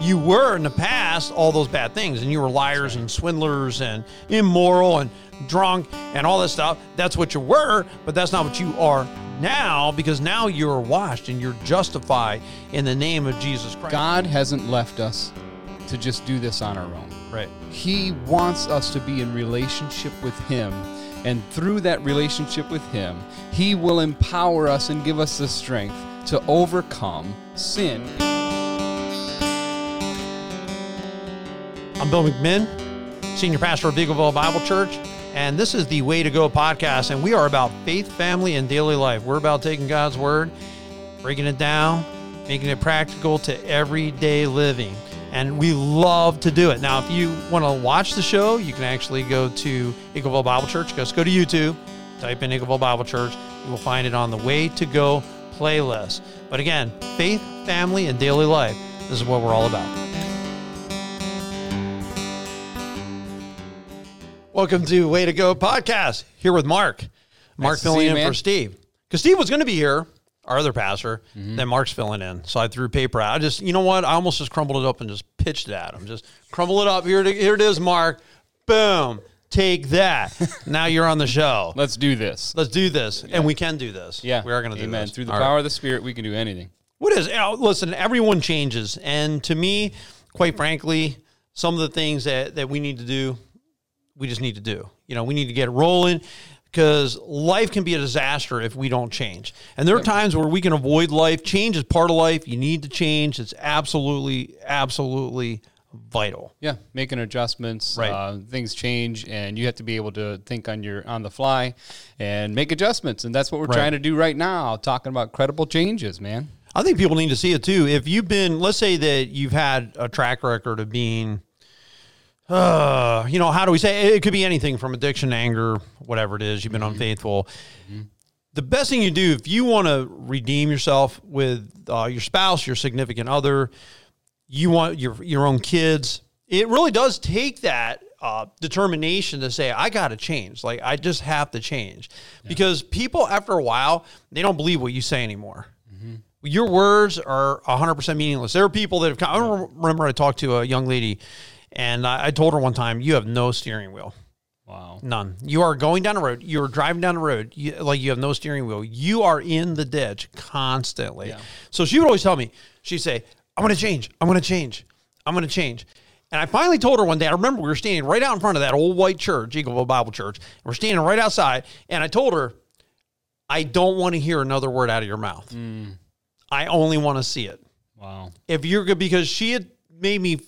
you were in the past all those bad things, and you were liars and swindlers and immoral and drunk and all this stuff. That's what you were, but that's not what you are now because now you're washed and you're justified in the name of Jesus Christ. God hasn't left us to just do this on our own. Right. He wants us to be in relationship with Him. And through that relationship with Him, He will empower us and give us the strength to overcome sin. I'm Bill McMinn, Senior Pastor of Eagleville Bible Church, and this is the Way to Go podcast. And we are about faith, family, and daily life. We're about taking God's Word, breaking it down, making it practical to everyday living. And we love to do it. Now, if you want to watch the show, you can actually go to Eagleville Bible Church. Just go to YouTube, type in Eagleville Bible Church. You will find it on the Way to Go playlist. But again, faith, family, and daily life. This is what we're all about. Welcome to Way to Go podcast. Here with Mark. Mark to filling you, in man. for Steve. Because Steve was going to be here, our other pastor. Then Mark's filling in. So I threw paper out. I just, you know what? I almost just crumbled it up and just pitched it at him. Just crumble it up. Here, it- here it is, Mark. Boom. Take that. now you're on the show. Let's do this. Let's do this. And we can do this. Yeah. We are going to do Amen. this. Through the All right. power of the Spirit, we can do anything. What is? You know, listen, everyone changes, and to me, quite frankly, some of the things that that we need to do, we just need to do. You know, we need to get rolling because life can be a disaster if we don't change. And there are times where we can avoid life. Change is part of life. You need to change. It's absolutely, absolutely vital. Yeah, making adjustments. Right. Uh, things change, and you have to be able to think on your on the fly and make adjustments. And that's what we're Right. trying to do right now. Talking about credible changes, man. I think people need to see it too. If you've been, let's say that you've had a track record of being, uh, you know, how do we say it? could be anything from addiction, anger, whatever it is. You've been unfaithful. The best thing you do if you want to redeem yourself with uh, your spouse, your significant other, you want your your own kids. It really does take that uh, determination to say, I got to change. Like I just have to change because people after a while they don't believe what you say anymore your words are 100% meaningless. There are people that have come. I remember I talked to a young lady and I, I told her one time, You have no steering wheel. Wow. None. You are going down the road. You're driving down the road. You, like you have no steering wheel. You are in the ditch constantly. Yeah. So she would always tell me, she'd say, I'm going to change. I'm going to change. I'm going to change. And I finally told her one day, I remember we were standing right out in front of that old white church, Eagleville Bible Church. And we're standing right outside. And I told her, I don't want to hear another word out of your mouth. Mm. I only want to see it. Wow. If you're good, because she had made me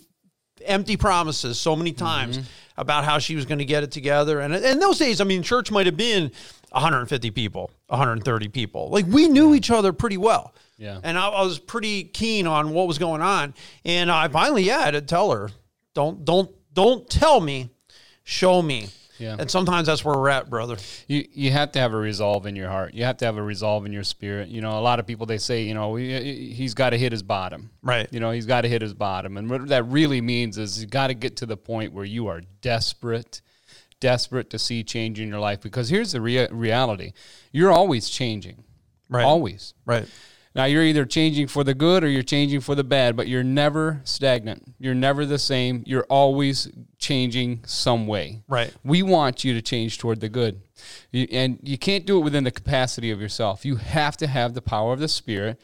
empty promises so many mm-hmm. times about how she was going to get it together. And in those days, I mean, church might have been 150 people, 130 people. Like we knew each other pretty well. Yeah. And I, I was pretty keen on what was going on. And I finally, yeah, I had to tell her, don't, don't, don't tell me, show me. Yeah. And sometimes that's where we're at, brother. You you have to have a resolve in your heart. You have to have a resolve in your spirit. You know, a lot of people they say, you know, he, uh, he's got to hit his bottom. Right. You know, he's got to hit his bottom. And what that really means is you got to get to the point where you are desperate, desperate to see change in your life. Because here's the rea- reality: you're always changing. Right. Always. Right. Now you're either changing for the good or you're changing for the bad, but you're never stagnant. You're never the same. You're always changing some way. Right. We want you to change toward the good. You, and you can't do it within the capacity of yourself. You have to have the power of the spirit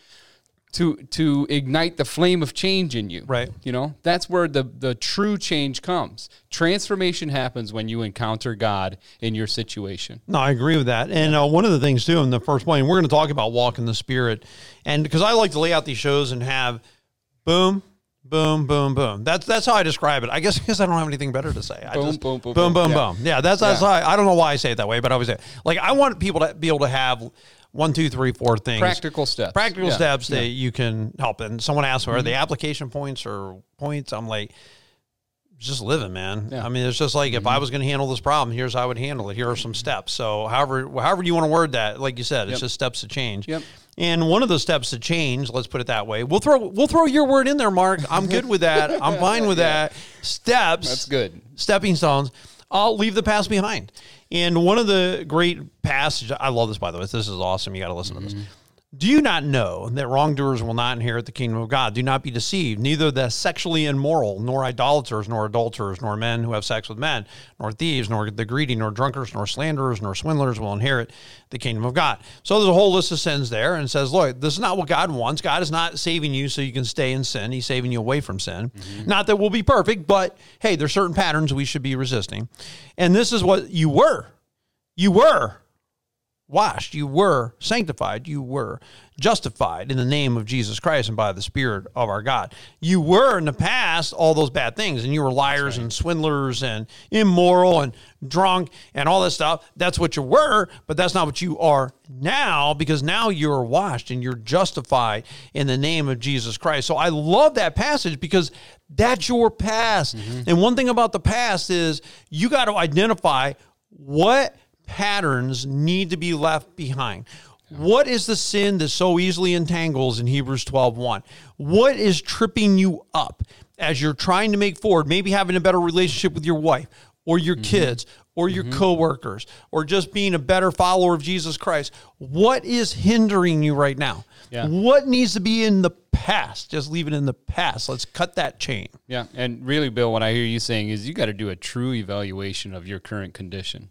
to to ignite the flame of change in you. Right. You know, that's where the the true change comes. Transformation happens when you encounter God in your situation. No, I agree with that. And uh, one of the things too in the first point, we're going to talk about walk in the spirit, and because I like to lay out these shows and have boom, boom, boom, boom. That's that's how I describe it. I guess because I don't have anything better to say. I Boom, just, boom, boom, boom, boom. boom, Yeah. boom. Yeah, that's that's Yeah. how I, I don't know why I say it that way, but I always say like I want people to be able to have one, two, three, four things. Practical steps. Practical Yeah. Mm-hmm. steps that you can help. And someone asked, "Are they application points or points?" I'm like, just living, man. Yeah. Mm-hmm. I mean, it's just like if I was going to handle this problem, here's how I would handle it. Here are some steps. So, however, however you want to word that, like you said, it's Yep. just steps to change. Yep. And one of the steps to change, let's put it that way. We'll throw we'll throw your word in there, Mark. I'm good with that. I'm fine with that. Steps. That's good. Stepping stones. I'll leave the past behind. And one of the great passages, I love this by the way. This is awesome. You got to listen to this. Mm-hmm. Do you not know that wrongdoers will not inherit the kingdom of God? Do not be deceived. Neither the sexually immoral, nor idolaters, nor adulterers, nor men who have sex with men, nor thieves, nor the greedy, nor drunkards, nor slanderers, nor swindlers will inherit the kingdom of God. So there's a whole list of sins there and says, look, this is not what God wants. God is not saving you so you can stay in sin. He's saving you away from sin. Mm-hmm. Not that we'll be perfect, but hey, there's certain patterns we should be resisting. And this is what you were. You were washed, you were sanctified, you were justified in the name of Jesus Christ and by the Spirit of our God. You were in the past all those bad things, and you were liars right. and swindlers and immoral and drunk and all that stuff. That's what you were, but that's not what you are now because now you're washed and you're justified in the name of Jesus Christ. So I love that passage because that's your past. Mm-hmm. And one thing about the past is you got to identify what patterns need to be left behind. What is the sin that so easily entangles in Hebrews 12 1? What is tripping you up as you're trying to make forward, maybe having a better relationship with your wife or your mm-hmm. kids or your mm-hmm. coworkers or just being a better follower of Jesus Christ? What is hindering you right now? Yeah. What needs to be in the past? Just leave it in the past. Let's cut that chain. Yeah. And really, Bill, what I hear you saying is you got to do a true evaluation of your current condition.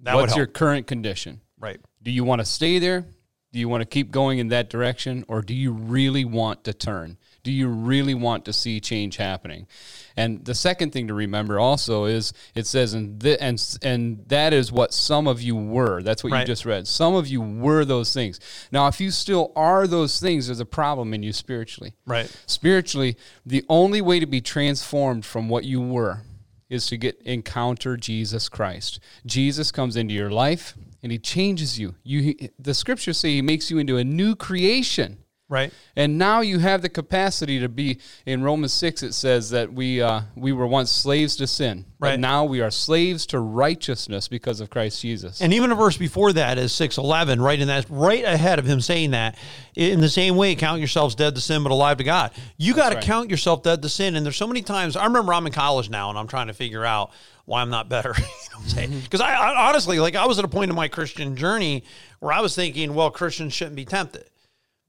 That What's your current condition? Right. Do you want to stay there? Do you want to keep going in that direction? Or do you really want to turn? Do you really want to see change happening? And the second thing to remember also is it says, and th- and and that is what some of you were. That's what right. you just read. Some of you were those things. Now, if you still are those things, there's a problem in you spiritually. Right. Spiritually, the only way to be transformed from what you were is to get encounter Jesus Christ. Jesus comes into your life and he changes you. You the scriptures say he makes you into a new creation. Right. And now you have the capacity to be in Romans 6 it says that we uh, we were once slaves to sin. Right. But now we are slaves to righteousness because of Christ Jesus. And even a verse before that is 611, right in that right ahead of him saying that in the same way count yourselves dead to sin but alive to God. You got to right. count yourself dead to sin and there's so many times I remember I'm in college now and I'm trying to figure out why I'm not better. you know Because mm-hmm. I, I honestly like I was at a point in my Christian journey where I was thinking, well, Christians shouldn't be tempted.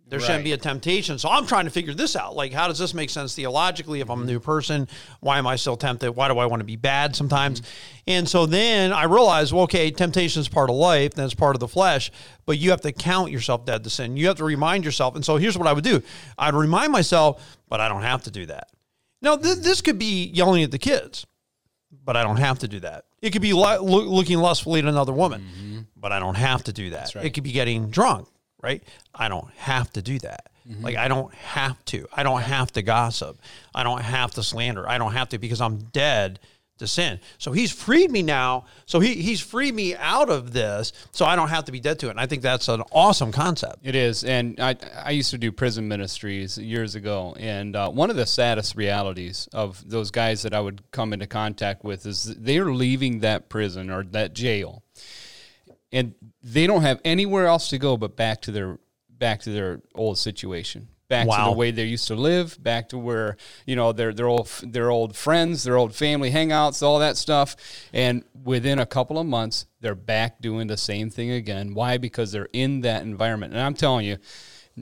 There right. shouldn't be a temptation. So I'm trying to figure this out. Like, how does this make sense theologically? If I'm a new person, why am I still tempted? Why do I want to be bad sometimes? Mm-hmm. And so then I realized, well, okay, temptation is part of life, that's part of the flesh, but you have to count yourself dead to sin. You have to remind yourself. And so here's what I would do I'd remind myself, but I don't have to do that. Now, th- this could be yelling at the kids, but I don't have to do that. It could be lo- looking lustfully at another woman, mm-hmm. but I don't have to do that. Right. It could be getting drunk right? I don't have to do that. Mm-hmm. Like I don't have to. I don't have to gossip. I don't have to slander. I don't have to because I'm dead to sin. So he's freed me now. So he, he's freed me out of this. So I don't have to be dead to it. And I think that's an awesome concept. It is. And I, I used to do prison ministries years ago. And uh, one of the saddest realities of those guys that I would come into contact with is they're leaving that prison or that jail and they don't have anywhere else to go but back to their back to their old situation back wow. to the way they used to live back to where you know their their old their old friends their old family hangouts all that stuff and within a couple of months they're back doing the same thing again why because they're in that environment and i'm telling you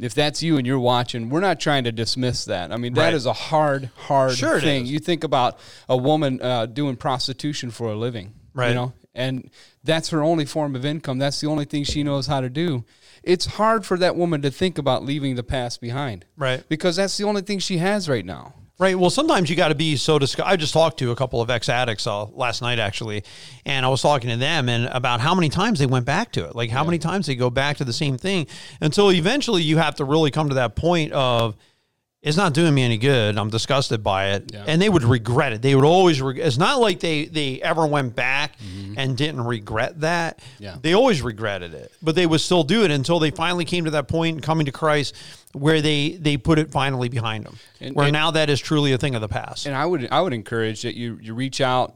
if that's you and you're watching, we're not trying to dismiss that. I mean, that right. is a hard, hard sure thing. You think about a woman uh, doing prostitution for a living, right? You know, and that's her only form of income. That's the only thing she knows how to do. It's hard for that woman to think about leaving the past behind. Right. Because that's the only thing she has right now. Right. Well, sometimes you got to be so disgusted. I just talked to a couple of ex addicts uh, last night, actually, and I was talking to them and about how many times they went back to it, like how yeah. many times they go back to the same thing until eventually you have to really come to that point of, it's not doing me any good. I'm disgusted by it, yeah. and they would regret it. They would always. Reg- it's not like they they ever went back mm-hmm. and didn't regret that. Yeah. They always regretted it, but they would still do it until they finally came to that point, coming to Christ, where they they put it finally behind them. And, where and, now that is truly a thing of the past. And I would I would encourage that you you reach out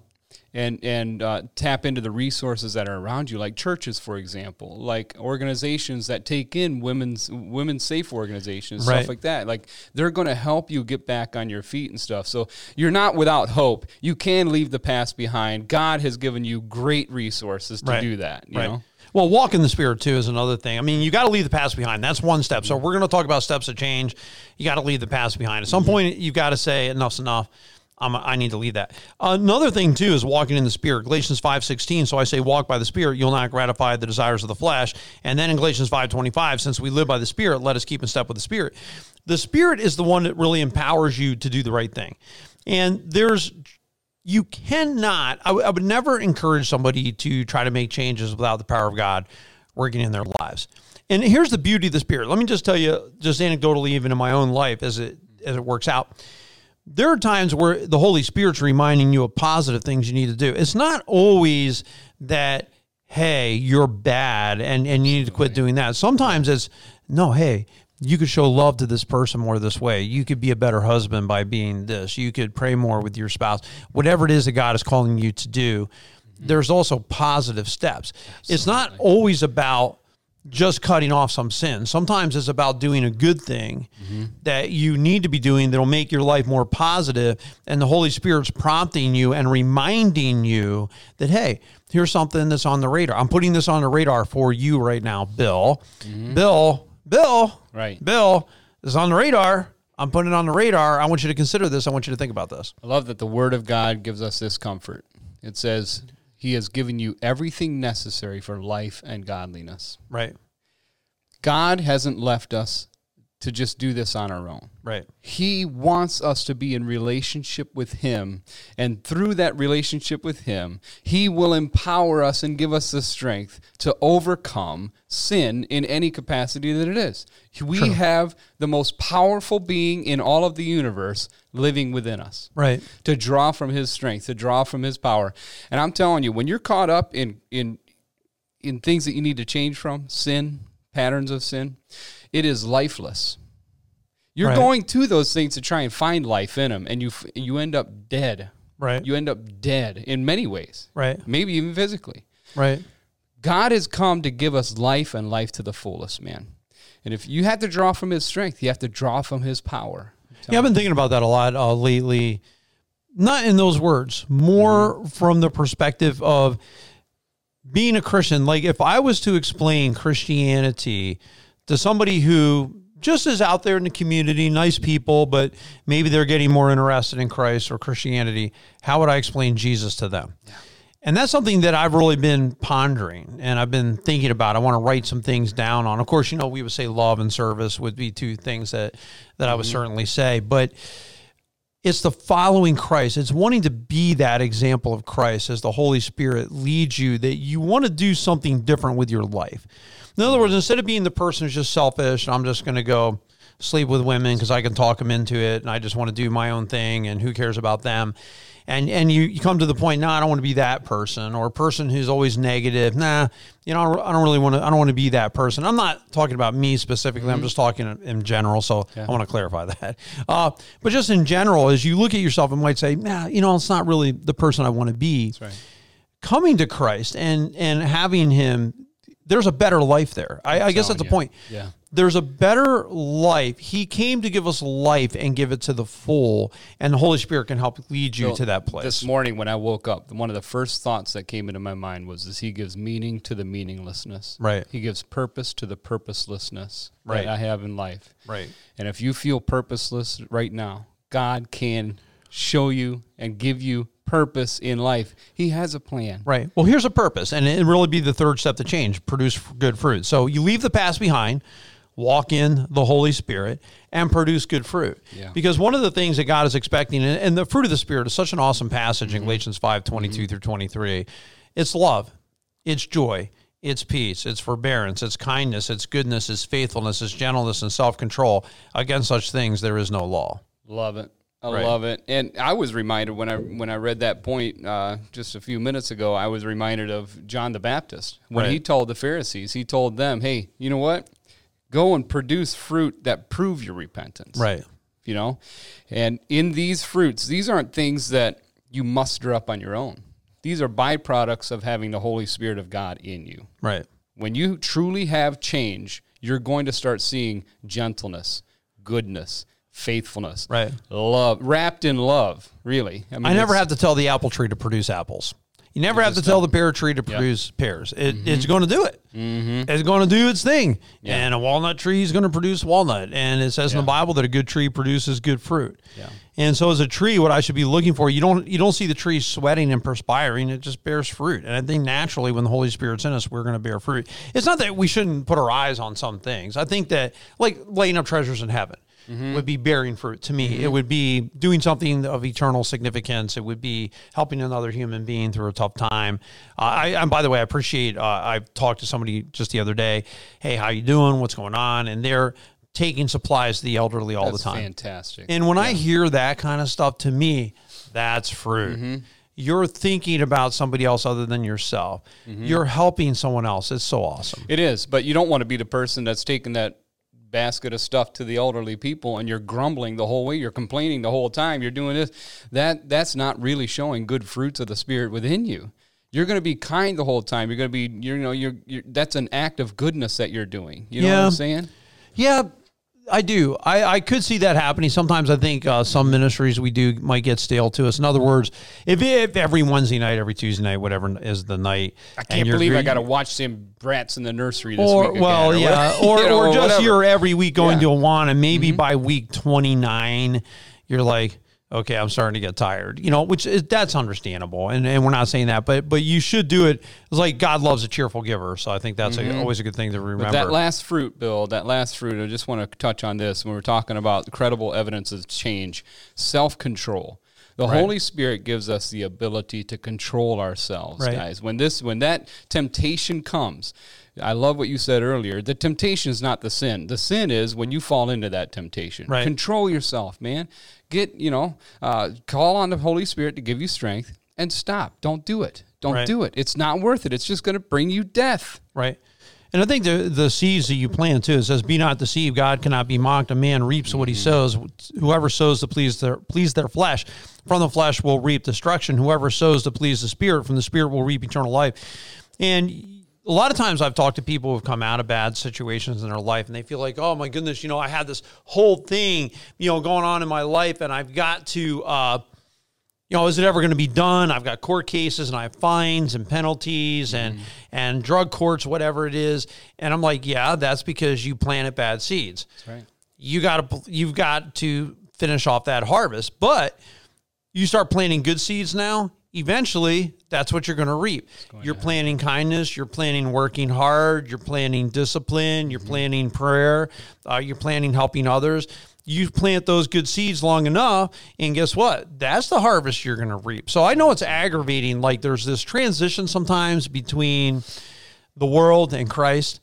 and and uh, tap into the resources that are around you, like churches, for example, like organizations that take in women's women's safe organizations, right. stuff like that. Like they're going to help you get back on your feet and stuff. So you're not without hope. You can leave the past behind. God has given you great resources to right. do that. You right. know. Well, walk in the spirit too is another thing. I mean, you got to leave the past behind. That's one step. So we're going to talk about steps of change. You got to leave the past behind. At some point, you've got to say enough's enough. I'm, I need to leave that. Another thing too is walking in the spirit. Galatians five sixteen. So I say, walk by the spirit. You'll not gratify the desires of the flesh. And then in Galatians five twenty five, since we live by the spirit, let us keep in step with the spirit. The spirit is the one that really empowers you to do the right thing. And there's you cannot. I, w- I would never encourage somebody to try to make changes without the power of God working in their lives. And here's the beauty of the spirit. Let me just tell you, just anecdotally, even in my own life, as it as it works out there are times where the Holy Spirit's reminding you of positive things you need to do. It's not always that, hey, you're bad and, and you need to quit doing that. Sometimes it's, no, hey, you could show love to this person more this way. You could be a better husband by being this. You could pray more with your spouse. Whatever it is that God is calling you to do, there's also positive steps. Absolutely. It's not always about just cutting off some sin. Sometimes it's about doing a good thing mm-hmm. that you need to be doing that'll make your life more positive, and the Holy Spirit's prompting you and reminding you that hey, here's something that's on the radar. I'm putting this on the radar for you right now, Bill. Mm-hmm. Bill, Bill, right, Bill is on the radar. I'm putting it on the radar. I want you to consider this. I want you to think about this. I love that the Word of God gives us this comfort. It says, he has given you everything necessary for life and godliness. Right. God hasn't left us to just do this on our own. Right. He wants us to be in relationship with Him. And through that relationship with Him, He will empower us and give us the strength to overcome sin in any capacity that it is. We True. have the most powerful being in all of the universe living within us. Right. To draw from His strength, to draw from His power. And I'm telling you, when you're caught up in, in, in things that you need to change from, sin, patterns of sin, it is lifeless. You're right. going to those things to try and find life in them, and you you end up dead. Right. You end up dead in many ways. Right. Maybe even physically. Right. God has come to give us life and life to the fullest, man. And if you have to draw from His strength, you have to draw from His power. Yeah, I've been thinking about that a lot uh, lately. Not in those words, more mm-hmm. from the perspective of being a Christian. Like, if I was to explain Christianity to somebody who just is out there in the community, nice people, but maybe they're getting more interested in Christ or Christianity. How would I explain Jesus to them? Yeah. And that's something that I've really been pondering and I've been thinking about. I want to write some things down on. Of course, you know, we would say love and service would be two things that that. I would mm-hmm. certainly say, but it's the following Christ. It's wanting to be that example of Christ as the Holy Spirit leads you that you want to do something different with your life. In other words, instead of being the person who's just selfish, I'm just going to go sleep with women because I can talk them into it and I just want to do my own thing and who cares about them. And and you, you come to the point, no, I don't want to be that person or a person who's always negative. Nah, you know, I don't really want to, I don't want to be that person. I'm not talking about me specifically. Mm-hmm. I'm just talking in general. So yeah. I want to clarify that. Uh, but just in general, as you look at yourself and might say, nah, you know, it's not really the person I want to be. Right. Coming to Christ and, and having him there's a better life there. I, I guess that's the you. point. Yeah. There's a better life. He came to give us life and give it to the full, and the Holy Spirit can help lead you so to that place. This morning when I woke up, one of the first thoughts that came into my mind was this he gives meaning to the meaninglessness. Right. He gives purpose to the purposelessness right. that I have in life. Right. And if you feel purposeless right now, God can show you and give you purpose in life. He has a plan. Right. Well, here's a purpose, and it really be the third step to change: produce good fruit. So you leave the past behind, walk in the Holy Spirit, and produce good fruit. Yeah. Because one of the things that God is expecting, and the fruit of the Spirit is such an awesome passage mm-hmm. in Galatians 5, 22 mm-hmm. through 23. It's love, it's joy, it's peace, it's forbearance, it's kindness, it's goodness, it's faithfulness, it's gentleness, and self control. Against such things there is no law. Love it. I right. love it, and I was reminded when I when I read that point uh, just a few minutes ago. I was reminded of John the Baptist when right. he told the Pharisees. He told them, "Hey, you know what? Go and produce fruit that prove your repentance." Right. You know, and in these fruits, these aren't things that you muster up on your own. These are byproducts of having the Holy Spirit of God in you. Right. When you truly have change, you're going to start seeing gentleness, goodness, faithfulness, right? Love, wrapped in love. Really, I, mean, I never have to tell the apple tree to produce apples. You never have to tell the pear tree to produce pears. It, Mm-hmm. It's going to do it. It's going to do its thing. And a walnut tree is going to produce walnut. And it says in the Bible that a good tree produces good fruit. Yeah. And so as a tree, what I should be looking for, you don't you don't see the tree sweating and perspiring. It just bears fruit. And I think naturally when the Holy Spirit's in us, we're going to bear fruit. It's not that we shouldn't put our eyes on some things. I think that like laying up treasures in heaven. Would be bearing fruit to me. It would be doing something of eternal significance. It would be helping another human being through a tough time. Uh, I, and by the way, I appreciate. Uh, I talked to somebody just the other day. Hey, how you doing? What's going on? And they're taking supplies to the elderly all That's the time. fantastic. And when I hear that kind of stuff, to me, that's fruit. Mm-hmm. You're thinking about somebody else other than yourself. Mm-hmm. You're helping someone else. It's so awesome. It is, but you don't want to be the person that's taking that basket of stuff to the elderly people and you're grumbling the whole way, you're complaining the whole time, you're doing this. That that's not really showing good fruits of the spirit within you. You're going to be kind the whole time. You're going to be you know you're, you're that's an act of goodness that you're doing. You know what I'm saying? Yeah, I do. I, I could see that happening. Sometimes I think uh, some ministries we do might get stale to us. In other words, if, if every Wednesday night, every Tuesday night, whatever is the night, I can't believe I got to watch them brats in the nursery this or week. well, or yeah, or, know, or just whatever. you're every week going Yeah. Mm-hmm. to Awana, and maybe by week 29, you're like, okay, I'm starting to get tired, you know, which is that's understandable, and and we're not saying that, but but you should do it. It's like God loves a cheerful giver, so I think that's a, always a good thing to remember. Mm-hmm. That last fruit, Bill, that last fruit, I just want to touch on this when we're talking about credible evidence of change, self control. The Holy Spirit gives us the ability to control ourselves, Right. guys. When this when that temptation comes, I love what you said earlier. The temptation is not the sin. The sin is when you fall into that temptation. Right. Control yourself, man. Get, you know, uh, call on the Holy Spirit to give you strength and stop. Don't do it. Don't Right. do it. It's not worth it. It's just going to bring you death. Right. And I think the the seeds that you plant too. It says, "Be not deceived. God cannot be mocked. A man reaps what he sows. Whoever sows to please their please their flesh, from the flesh will reap destruction. Whoever sows to please the spirit, from the spirit will reap eternal life." And a lot of times I've talked to people who've come out of bad situations in their life, and they feel like, "Oh my goodness, you know, I had this whole thing, you know, going on in my life, and I've got to." Uh, you know, is it ever going to be done? I've got court cases and I have fines and penalties and and drug courts, whatever it is. And I'm like, yeah, that's because you planted bad seeds. That's right. You got to you've got to finish off that harvest, but you start planting good seeds now. Eventually, that's what you're going to reap. You're planting kindness. You're planting working hard. You're planting discipline. You're planting prayer. Uh, you're planting helping others. You plant those good seeds long enough, and guess what? That's the harvest you're going to reap. So I know it's aggravating. Like there's this transition sometimes between the world and Christ.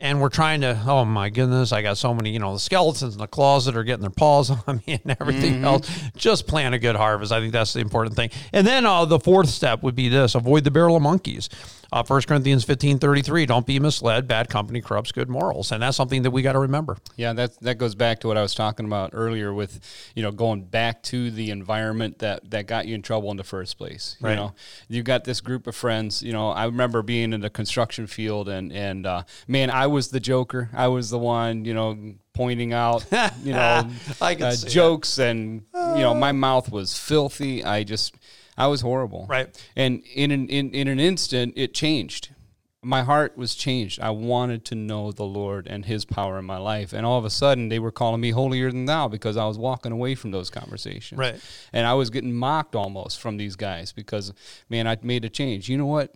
And we're trying to, oh my goodness, I got so many, you know, the skeletons in the closet are getting their paws on me and everything else. Just plant a good harvest. I think that's the important thing. And then uh, the fourth step would be this avoid the barrel of monkeys. Uh, 1 Corinthians 15 33, don't be misled. Bad company corrupts good morals. And that's something that we got to remember. Yeah, that that goes back to what I was talking about earlier with, you know, going back to the environment that that got you in trouble in the first place. Right. You know, you got this group of friends. You know, I remember being in the construction field, and and uh, man, I was the joker. I was the one, you know, pointing out, you know, I uh, see it. jokes, and you know, my mouth was filthy. I just, I was horrible. Right. And in an in, in an instant, it changed my heart was changed. I wanted to know the Lord and His power in my life. And all of a sudden, they were calling me holier than thou because I was walking away from those conversations. Right. And I was getting mocked almost from these guys because, man, I made a change. You know what?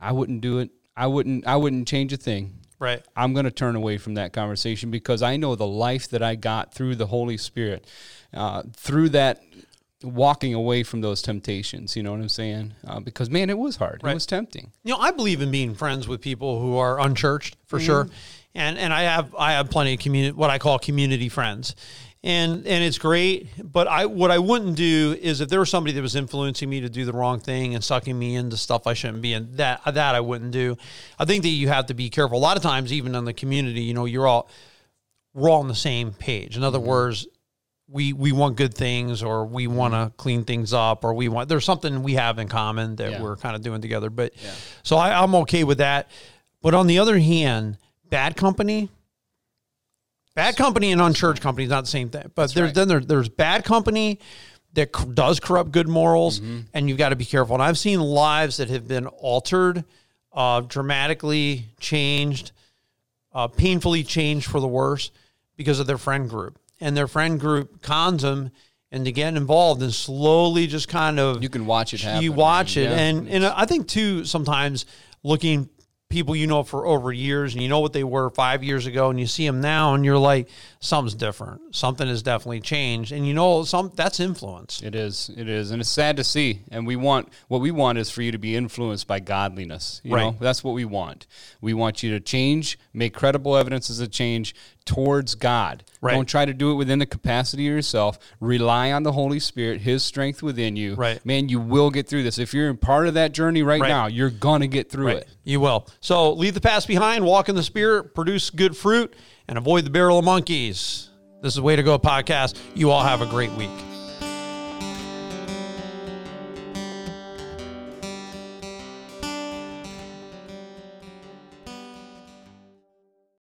I wouldn't do it. I wouldn't. I wouldn't change a thing. Right. I'm going to turn away from that conversation because I know the life that I got through the Holy Spirit, uh, through that walking away from those temptations. You know what I'm saying? Uh, because man, it was hard. Right. It was tempting. You know, I believe in being friends with people who are unchurched for sure, and and I have I have plenty of community what I call community friends, and and it's great. But I what I wouldn't do is if there was somebody that was influencing me to do the wrong thing and sucking me into stuff I shouldn't be in, that that I wouldn't do. I think that you have to be careful. A lot of times, even in the community, you know, you're all we're all on the same page. In other mm-hmm. words, we we want good things or we mm-hmm. want to clean things up or we want there's something we have in common that Yeah. we're kind of doing together. But yeah. so I, I'm okay with that. But on the other hand, bad company, bad company and unchurched company is not the same thing. But there's right. then there, there's bad company that c- does corrupt good morals, and you've got to be careful. And I've seen lives that have been altered, uh, dramatically changed, uh, painfully changed for the worse because of their friend group, and their friend group cons them and to get involved and slowly just kind of You can watch it happen. you watch it, Yeah. and and I think too sometimes looking people you know for over years and you know what they were five years ago and you see them now and you're like something's different something has definitely changed and you know some that's influence It is. It is. And it's sad to see. And we want what we want is for you to be influenced by godliness. You Right. know, that's what we want. We want you to change, make credible evidences of change towards God. Right. Don't try to do it within the capacity of yourself. Rely on the Holy Spirit, his strength within you. Right. Man, you will get through this. If you're in part of that journey right, Right. now, you're gonna get through it. you will so leave the past behind walk in the spirit produce good fruit and avoid the barrel of monkeys. This is way to go podcast. You all have a great week